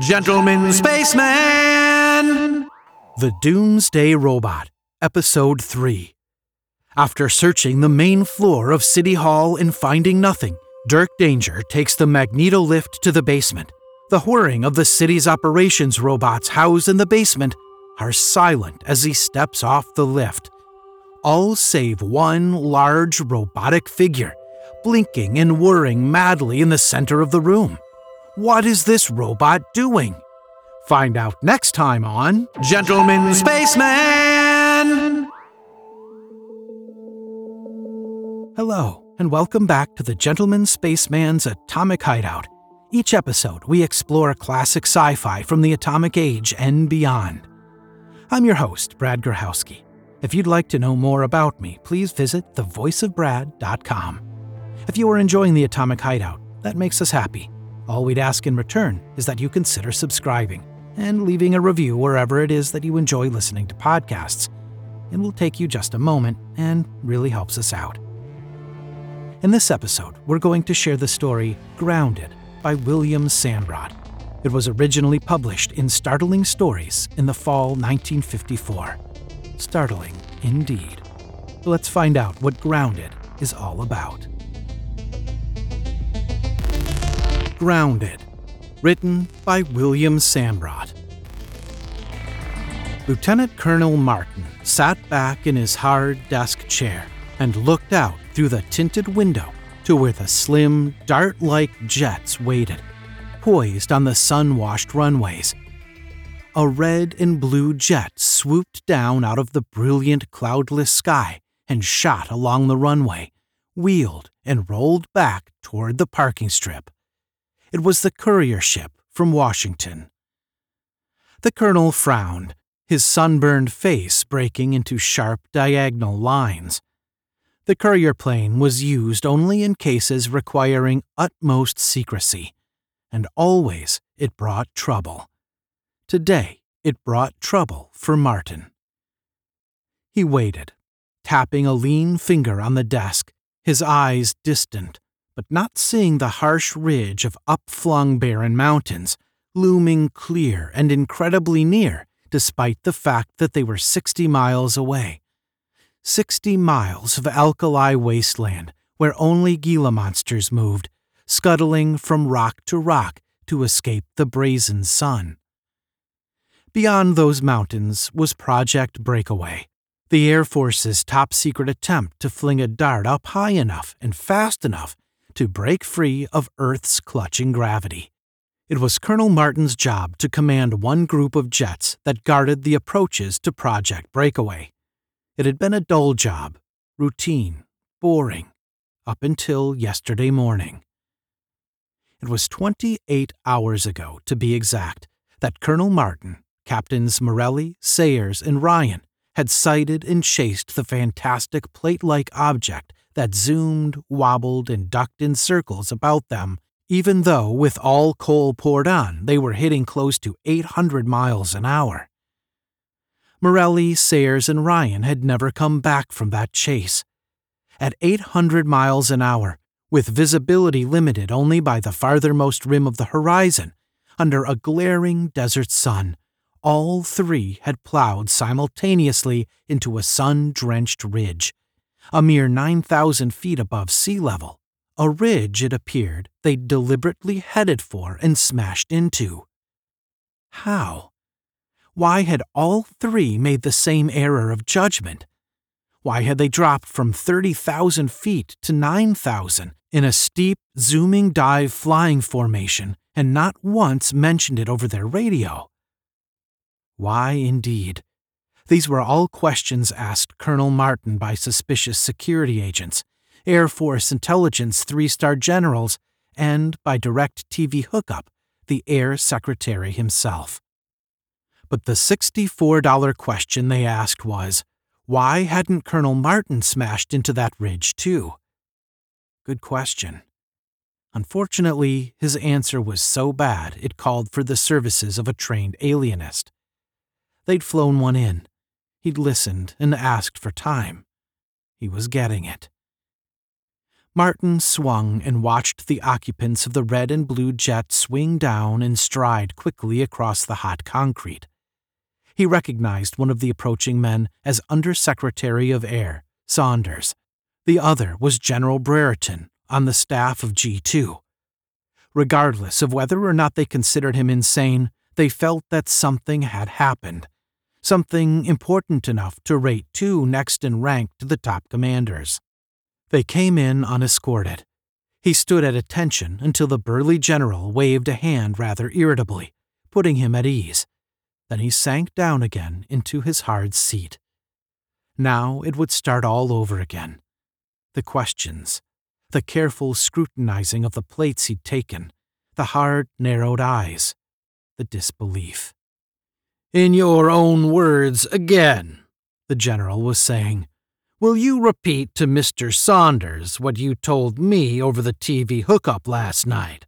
Gentleman Spaceman! The Doomsday Robot, Episode 3. After searching the main floor of City Hall and finding nothing, Dirk Danger takes the magneto lift to the basement. The whirring of the city's operations robots housed in the basement are silent as he steps off the lift. All save one large robotic figure, blinking and whirring madly in the center of the room. What is this robot doing? Find out next time on Gentleman Spaceman! Hello, and welcome back to the Gentleman Spaceman's Atomic Hideout. Each episode, we explore classic sci fi from the atomic age and beyond. I'm your host, Brad Grochowski. If you'd like to know more about me, please visit thevoiceofbrad.com. If you are enjoying the Atomic Hideout, that makes us happy all we'd ask in return is that you consider subscribing and leaving a review wherever it is that you enjoy listening to podcasts. It will take you just a moment and really helps us out. In this episode, we're going to share the story Grounded by William Sambrot. It was originally published in Startling Stories in the fall 1954. Startling indeed. Let's find out what Grounded is all about. Grounded, written by William Sambrot. Lieutenant Colonel Martin sat back in his hard desk chair and looked out through the tinted window to where the slim, dart like jets waited, poised on the sun washed runways. A red and blue jet swooped down out of the brilliant, cloudless sky and shot along the runway, wheeled, and rolled back toward the parking strip. It was the courier ship from Washington. The colonel frowned, his sunburned face breaking into sharp diagonal lines. The courier plane was used only in cases requiring utmost secrecy, and always it brought trouble. Today, it brought trouble for Martin. He waited, tapping a lean finger on the desk, his eyes distant, but not seeing the harsh ridge of upflung barren mountains, looming clear and incredibly near, despite the fact that they were 60 miles away. 60 miles of alkali wasteland where only Gila monsters moved, scuttling from rock to rock to escape the brazen sun. Beyond those mountains was Project Breakaway, the Air Force's top secret attempt to fling a dart up high enough and fast enough to break free of Earth's clutching gravity. It was Colonel Martin's job to command one group of jets that guarded the approaches to Project Breakaway. It had been a dull job, routine, boring, up until yesterday morning. It was 28 hours ago, to be exact, that Colonel Martin, Captains Morelli, Sayers, and Ryan had sighted and chased the fantastic plate like object that zoomed, wobbled, and ducked in circles about them, even though, with all coal poured on, they were hitting close to 800 miles an hour. Morelli, Sayers, and Ryan had never come back from that chase. At 800 miles an hour, with visibility limited only by the farthermost rim of the horizon, under a glaring desert sun, all three had plowed simultaneously into a sun drenched ridge, a mere 9,000 feet above sea level, a ridge, it appeared, they deliberately headed for and smashed into. How? Why had all three made the same error of judgment? Why had they dropped from 30,000 feet to 9,000 in a steep, zooming dive flying formation and not once mentioned it over their radio? Why, indeed? These were all questions asked Colonel Martin by suspicious security agents, Air Force intelligence three star generals, and by direct TV hookup, the Air Secretary himself. But the $64 question they asked was why hadn't Colonel Martin smashed into that ridge too? Good question. Unfortunately, his answer was so bad it called for the services of a trained alienist. They'd flown one in, He'd listened and asked for time. He was getting it. Martin swung and watched the occupants of the red and blue jet swing down and stride quickly across the hot concrete. He recognized one of the approaching men as Undersecretary of Air, Saunders. The other was General Brereton, on the staff of G2. Regardless of whether or not they considered him insane, they felt that something had happened, something important enough to rate two next in rank to the top commanders. They came in unescorted. He stood at attention until the burly general waved a hand rather irritably, putting him at ease. Then he sank down again into his hard seat. Now it would start all over again. The questions, the careful scrutinizing of the plates he'd taken, the hard, narrowed eyes, the disbelief. In your own words again, the general was saying. Will you repeat to Mr. Saunders what you told me over the TV hookup last night?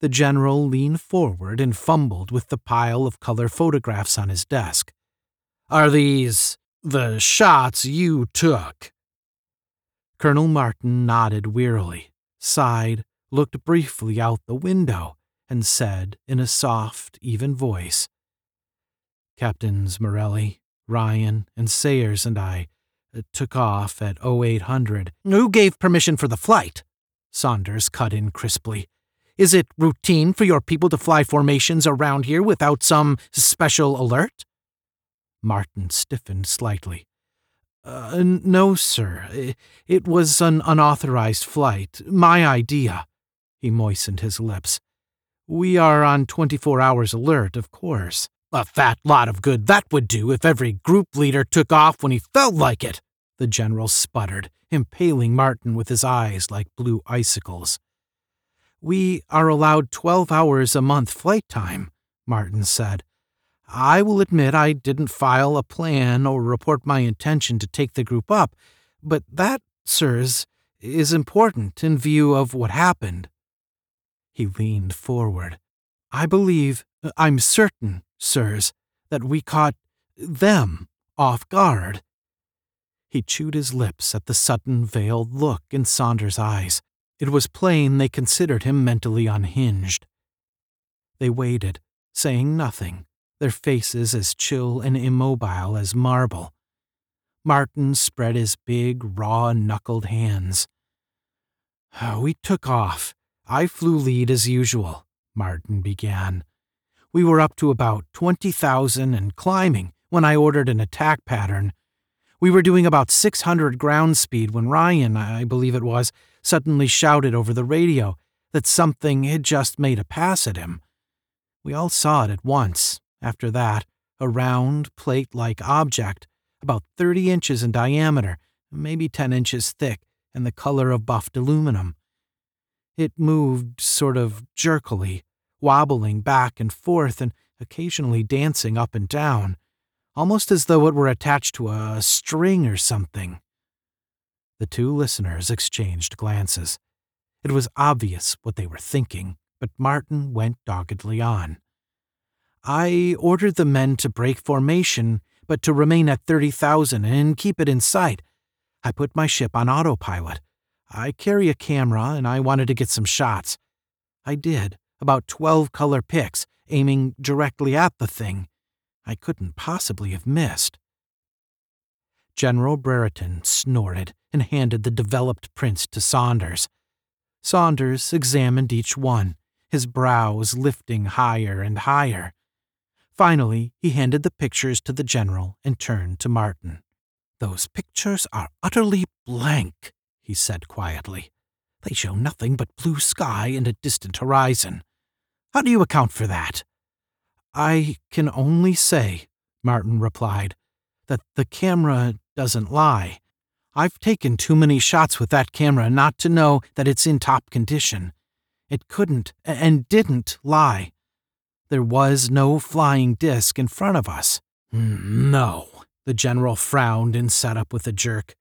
The general leaned forward and fumbled with the pile of color photographs on his desk. Are these the shots you took? Colonel Martin nodded wearily, sighed, looked briefly out the window, and said in a soft, even voice Captains Morelli, Ryan, and Sayers and I took off at 0800. Who gave permission for the flight? Saunders cut in crisply. Is it routine for your people to fly formations around here without some special alert? Martin stiffened slightly. Uh, no, sir. It was an unauthorized flight. My idea. He moistened his lips. We are on 24 hours alert, of course. A fat lot of good that would do if every group leader took off when he felt like it, the general sputtered, impaling Martin with his eyes like blue icicles. We are allowed 12 hours a month flight time, Martin said. I will admit I didn't file a plan or report my intention to take the group up, but that, sirs, is important in view of what happened. He leaned forward. I believe, uh, I'm certain, sirs, that we caught them off guard. He chewed his lips at the sudden veiled look in Saunders' eyes. It was plain they considered him mentally unhinged. They waited, saying nothing, their faces as chill and immobile as marble. Martin spread his big, raw knuckled hands. We took off. I flew lead as usual, Martin began. We were up to about 20,000 and climbing when I ordered an attack pattern. We were doing about 600 ground speed when Ryan, I believe it was, suddenly shouted over the radio that something had just made a pass at him. We all saw it at once. After that, a round, plate like object, about 30 inches in diameter, maybe 10 inches thick, and the color of buffed aluminum. It moved sort of jerkily, wobbling back and forth and occasionally dancing up and down, almost as though it were attached to a string or something. The two listeners exchanged glances. It was obvious what they were thinking, but Martin went doggedly on. I ordered the men to break formation, but to remain at 30,000 and keep it in sight. I put my ship on autopilot. I carry a camera and I wanted to get some shots. I did about 12 color pics, aiming directly at the thing. I couldn't possibly have missed. General Brereton snorted and handed the developed prints to Saunders. Saunders examined each one, his brows lifting higher and higher. Finally, he handed the pictures to the general and turned to Martin. Those pictures are utterly blank, he said quietly. They show nothing but blue sky and a distant horizon. How do you account for that? I can only say, Martin replied, that the camera doesn't lie. I've taken too many shots with that camera not to know that it's in top condition. It couldn't and didn't lie. There was no flying disc in front of us. Hmm, no, the general frowned and sat up with a jerk.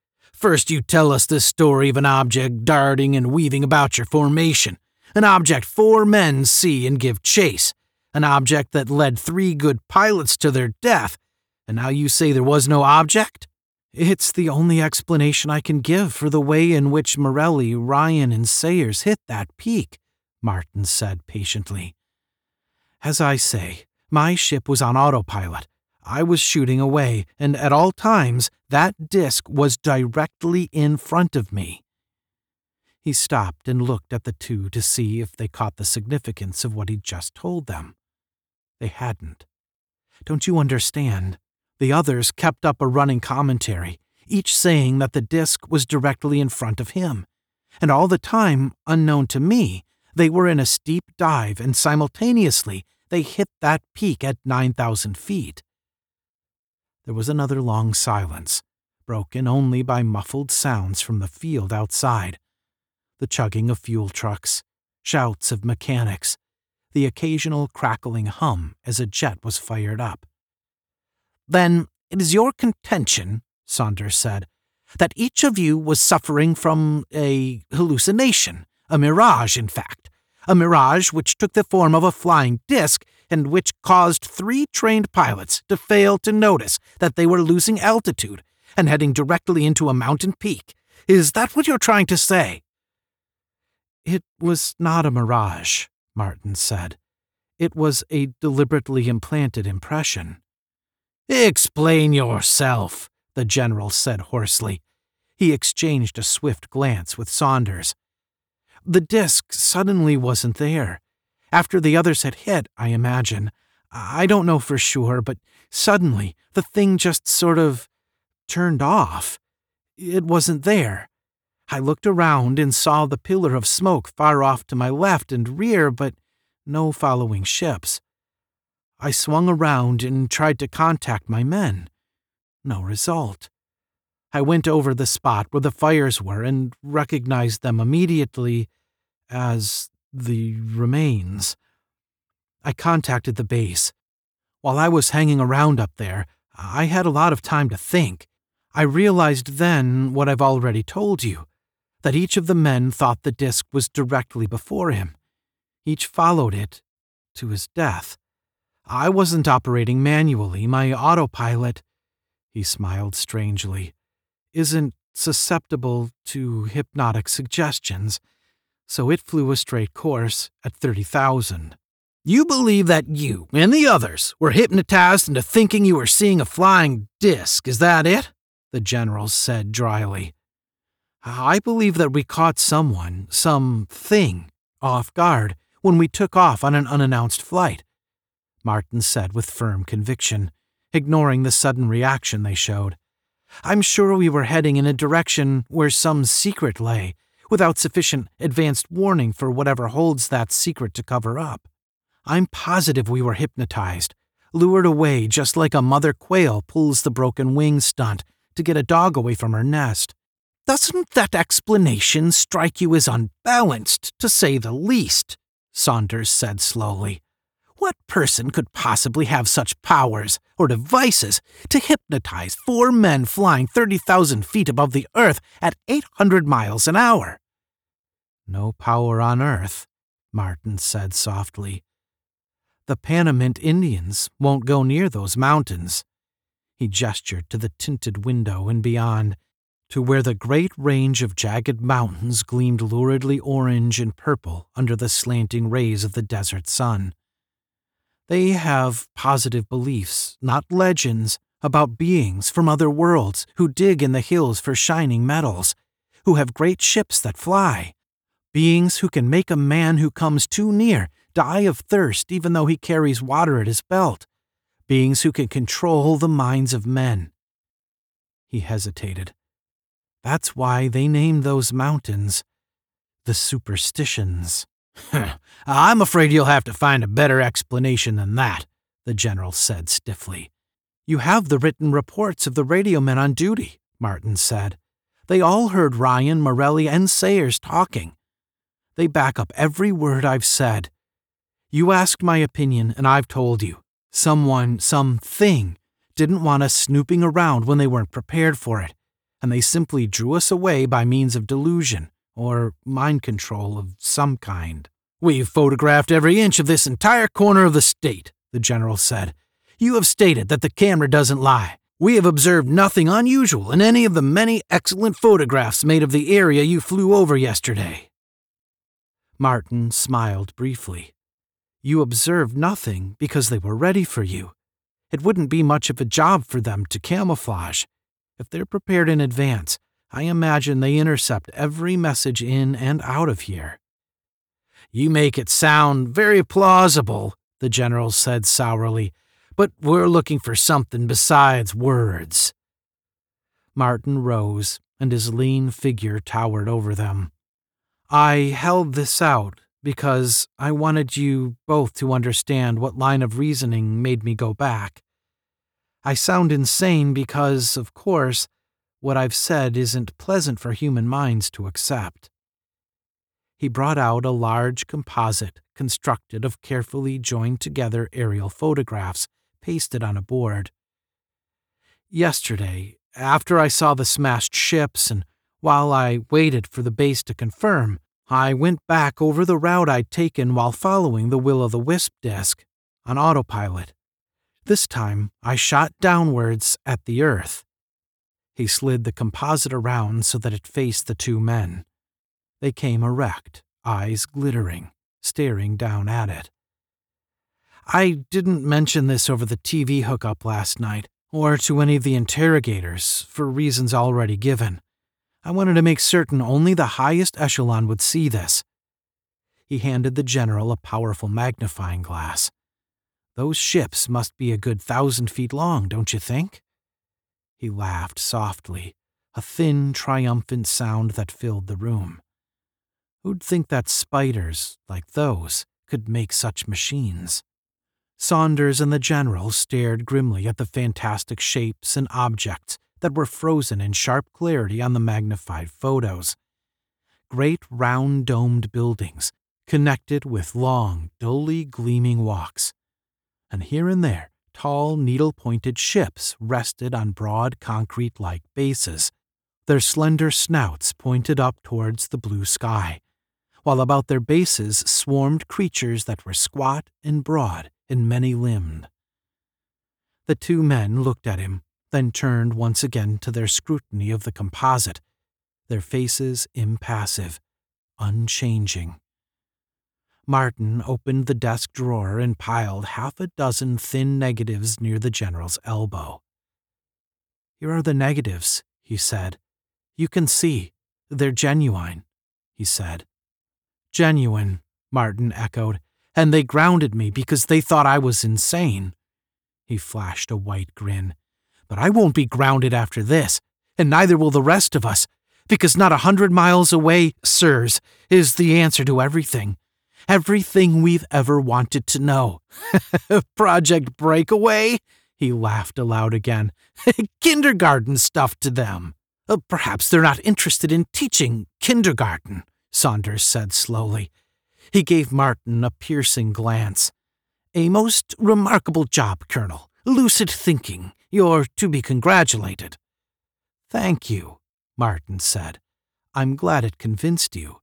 First, you tell us this story of an object darting and weaving about your formation an object four men see and give chase, an object that led three good pilots to their death, and now you say there was no object? It's the only explanation I can give for the way in which Morelli, Ryan, and Sayers hit that peak, Martin said patiently. As I say, my ship was on autopilot. I was shooting away, and at all times that disk was directly in front of me. He stopped and looked at the two to see if they caught the significance of what he'd just told them. They hadn't. Don't you understand? The others kept up a running commentary, each saying that the disk was directly in front of him. And all the time, unknown to me, they were in a steep dive and simultaneously they hit that peak at 9,000 feet. There was another long silence, broken only by muffled sounds from the field outside the chugging of fuel trucks, shouts of mechanics, the occasional crackling hum as a jet was fired up. Then it is your contention, Saunders said, that each of you was suffering from a hallucination, a mirage, in fact, a mirage which took the form of a flying disc and which caused three trained pilots to fail to notice that they were losing altitude and heading directly into a mountain peak. Is that what you're trying to say? It was not a mirage, Martin said. It was a deliberately implanted impression. Explain yourself, the general said hoarsely. He exchanged a swift glance with Saunders. The disk suddenly wasn't there. After the others had hit, I imagine. I don't know for sure, but suddenly the thing just sort of turned off. It wasn't there. I looked around and saw the pillar of smoke far off to my left and rear, but no following ships. I swung around and tried to contact my men. No result. I went over the spot where the fires were and recognized them immediately as the remains. I contacted the base. While I was hanging around up there, I had a lot of time to think. I realized then what I've already told you that each of the men thought the disk was directly before him. Each followed it to his death. I wasn't operating manually. My autopilot, he smiled strangely, isn't susceptible to hypnotic suggestions, so it flew a straight course at 30,000. You believe that you and the others were hypnotized into thinking you were seeing a flying disc, is that it? The general said dryly. I believe that we caught someone, some thing, off guard when we took off on an unannounced flight. Martin said with firm conviction, ignoring the sudden reaction they showed. I'm sure we were heading in a direction where some secret lay, without sufficient advanced warning for whatever holds that secret to cover up. I'm positive we were hypnotized, lured away just like a mother quail pulls the broken wing stunt to get a dog away from her nest. Doesn't that explanation strike you as unbalanced, to say the least? Saunders said slowly. What person could possibly have such powers or devices to hypnotize four men flying 30,000 feet above the earth at 800 miles an hour? No power on earth, Martin said softly. The Panamint Indians won't go near those mountains. He gestured to the tinted window and beyond, to where the great range of jagged mountains gleamed luridly orange and purple under the slanting rays of the desert sun. They have positive beliefs, not legends, about beings from other worlds who dig in the hills for shining metals, who have great ships that fly, beings who can make a man who comes too near die of thirst even though he carries water at his belt, beings who can control the minds of men. He hesitated. That's why they name those mountains the Superstitions. I'm afraid you'll have to find a better explanation than that, the general said stiffly. You have the written reports of the radio men on duty, Martin said. They all heard Ryan, Morelli, and Sayers talking. They back up every word I've said. You asked my opinion, and I've told you. Someone, something, didn't want us snooping around when they weren't prepared for it, and they simply drew us away by means of delusion or mind control of some kind. We've photographed every inch of this entire corner of the state, the general said. You have stated that the camera doesn't lie. We have observed nothing unusual in any of the many excellent photographs made of the area you flew over yesterday. Martin smiled briefly. You observed nothing because they were ready for you. It wouldn't be much of a job for them to camouflage. If they're prepared in advance, I imagine they intercept every message in and out of here. You make it sound very plausible, the general said sourly, but we're looking for something besides words. Martin rose, and his lean figure towered over them. I held this out because I wanted you both to understand what line of reasoning made me go back. I sound insane because, of course, what I've said isn't pleasant for human minds to accept. He brought out a large composite constructed of carefully joined together aerial photographs pasted on a board. Yesterday, after I saw the smashed ships and while I waited for the base to confirm, I went back over the route I'd taken while following the Will o' the Wisp disk on autopilot. This time, I shot downwards at the Earth. He slid the composite around so that it faced the two men. They came erect, eyes glittering, staring down at it. I didn't mention this over the TV hookup last night, or to any of the interrogators, for reasons already given. I wanted to make certain only the highest echelon would see this. He handed the general a powerful magnifying glass. Those ships must be a good thousand feet long, don't you think? He laughed softly, a thin, triumphant sound that filled the room. Who'd think that spiders, like those, could make such machines? Saunders and the general stared grimly at the fantastic shapes and objects that were frozen in sharp clarity on the magnified photos. Great round domed buildings, connected with long, dully gleaming walks. And here and there, tall, needle pointed ships rested on broad concrete like bases, their slender snouts pointed up towards the blue sky, while about their bases swarmed creatures that were squat and broad and many limbed. The two men looked at him, then turned once again to their scrutiny of the composite, their faces impassive, unchanging. Martin opened the desk drawer and piled half a dozen thin negatives near the general's elbow. Here are the negatives, he said. You can see. They're genuine, he said. Genuine, Martin echoed, and they grounded me because they thought I was insane. He flashed a white grin. But I won't be grounded after this, and neither will the rest of us, because not a hundred miles away, sirs, is the answer to everything. Everything we've ever wanted to know. Project Breakaway? He laughed aloud again. kindergarten stuff to them. Uh, perhaps they're not interested in teaching kindergarten, Saunders said slowly. He gave Martin a piercing glance. A most remarkable job, Colonel. Lucid thinking. You're to be congratulated. Thank you, Martin said. I'm glad it convinced you.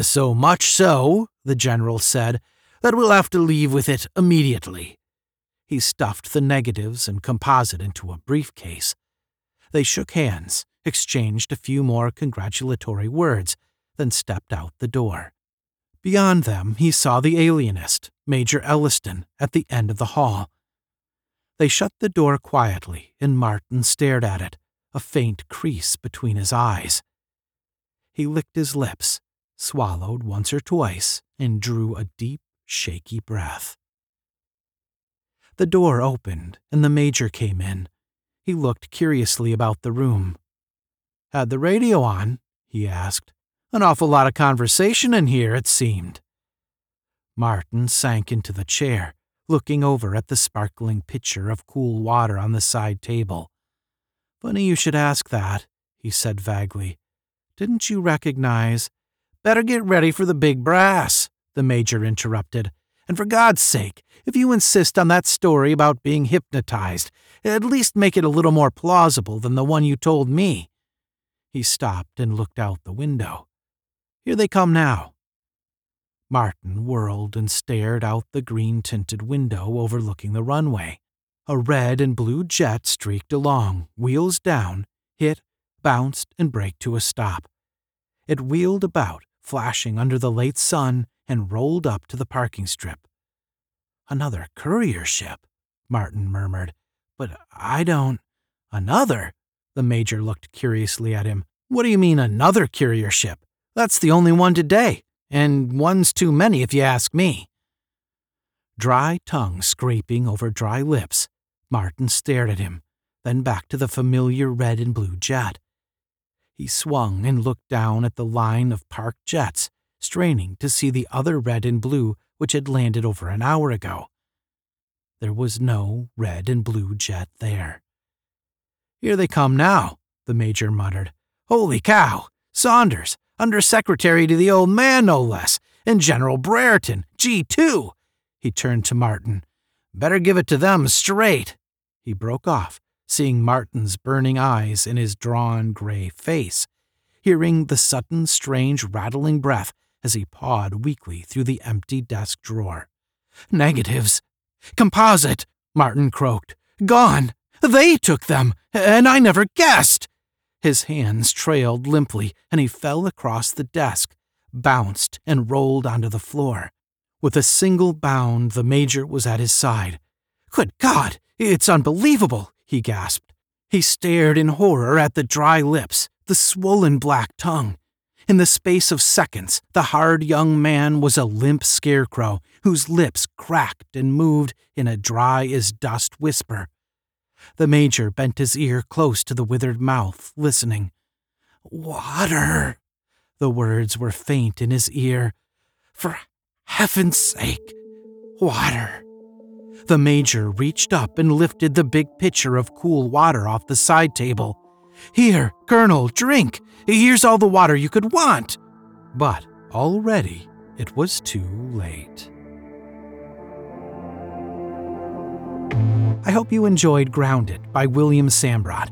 So much so, the general said, that we'll have to leave with it immediately. He stuffed the negatives and composite into a briefcase. They shook hands, exchanged a few more congratulatory words, then stepped out the door. Beyond them, he saw the alienist, Major Elliston, at the end of the hall. They shut the door quietly, and Martin stared at it, a faint crease between his eyes. He licked his lips, swallowed once or twice, and drew a deep, shaky breath. The door opened, and the Major came in. He looked curiously about the room. Had the radio on? he asked. An awful lot of conversation in here, it seemed. Martin sank into the chair, looking over at the sparkling pitcher of cool water on the side table. Funny you should ask that, he said vaguely. Didn't you recognize? Better get ready for the big brass, the Major interrupted. And for God's sake, if you insist on that story about being hypnotized, at least make it a little more plausible than the one you told me. He stopped and looked out the window. Here they come now. Martin whirled and stared out the green tinted window overlooking the runway. A red and blue jet streaked along, wheels down, hit, bounced, and braked to a stop. It wheeled about, flashing under the late sun, and rolled up to the parking strip. Another courier ship, Martin murmured. But I don't. Another? The Major looked curiously at him. What do you mean, another courier ship? That's the only one today, and one's too many if you ask me. Dry tongue scraping over dry lips, Martin stared at him, then back to the familiar red and blue jet. He swung and looked down at the line of parked jets, straining to see the other red and blue which had landed over an hour ago. There was no red and blue jet there. Here they come now, the Major muttered. Holy cow! Saunders, Undersecretary to the old man, no less, and General Brereton, G2. He turned to Martin. Better give it to them straight. He broke off, seeing Martin's burning eyes in his drawn gray face, hearing the sudden strange rattling breath as he pawed weakly through the empty desk drawer. Negatives. Composite, Martin croaked. Gone. They took them, and I never guessed. His hands trailed limply, and he fell across the desk, bounced, and rolled onto the floor. With a single bound, the Major was at his side. Good God, it's unbelievable, he gasped. He stared in horror at the dry lips, the swollen black tongue. In the space of seconds, the hard young man was a limp scarecrow whose lips cracked and moved in a dry as dust whisper. The Major bent his ear close to the withered mouth, listening. Water! The words were faint in his ear. For heaven's sake, water! The Major reached up and lifted the big pitcher of cool water off the side table. Here, Colonel, drink! Here's all the water you could want! But already it was too late. I hope you enjoyed Grounded by William Sambrot.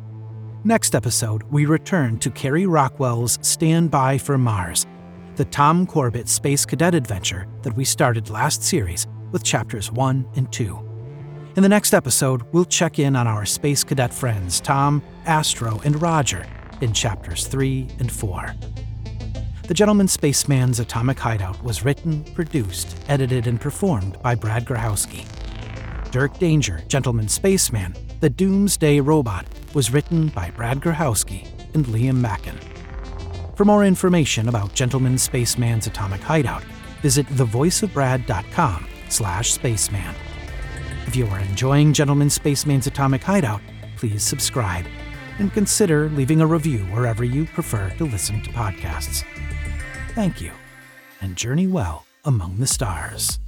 Next episode, we return to Carey Rockwell's Stand By for Mars, the Tom Corbett space cadet adventure that we started last series with chapters 1 and 2. In the next episode, we'll check in on our space cadet friends Tom, Astro, and Roger in chapters 3 and 4. The Gentleman Spaceman's Atomic Hideout was written, produced, edited, and performed by Brad Grochowski. Dirk Danger, Gentleman Spaceman, the Doomsday Robot, was written by Brad Grochowski and Liam Mackin. For more information about Gentleman Spaceman's Atomic Hideout, visit thevoiceofbrad.com slash spaceman. If you are enjoying Gentleman Spaceman's Atomic Hideout, please subscribe and consider leaving a review wherever you prefer to listen to podcasts. Thank you, and journey well among the stars.